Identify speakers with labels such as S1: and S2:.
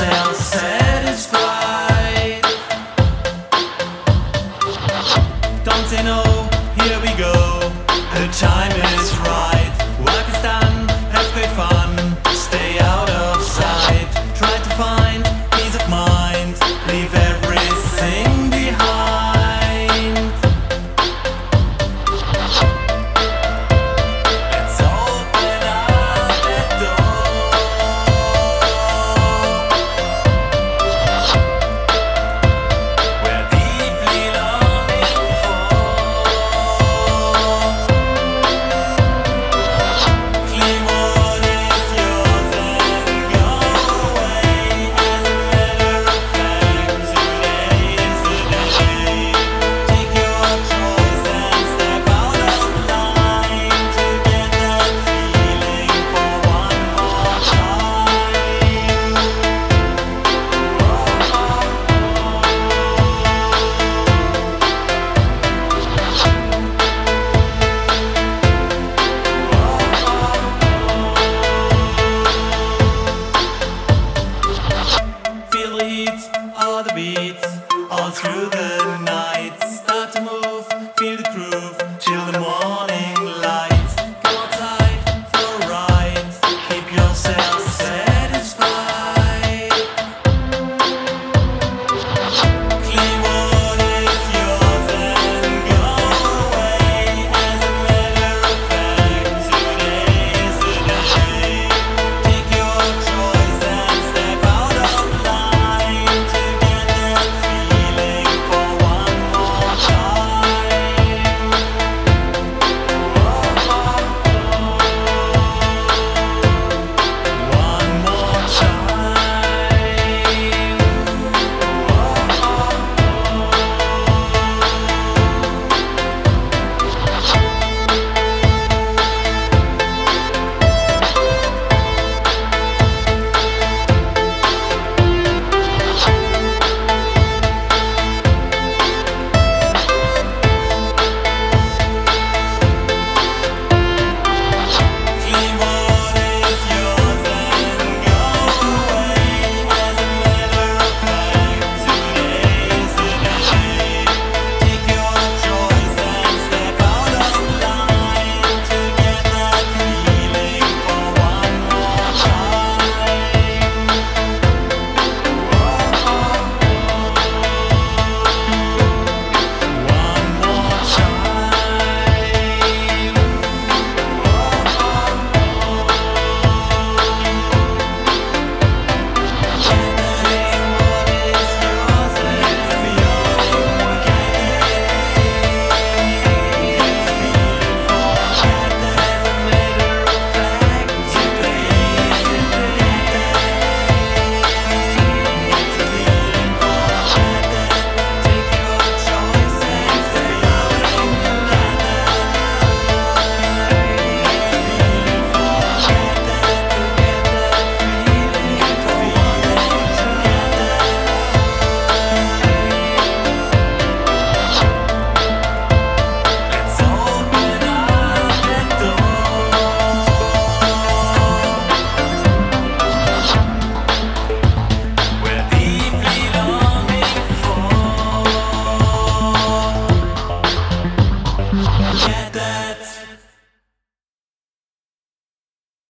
S1: self satisfied. Don't say no, here we go. The time is right. Work is done, have great fun. all the beats all through the night. Start to move.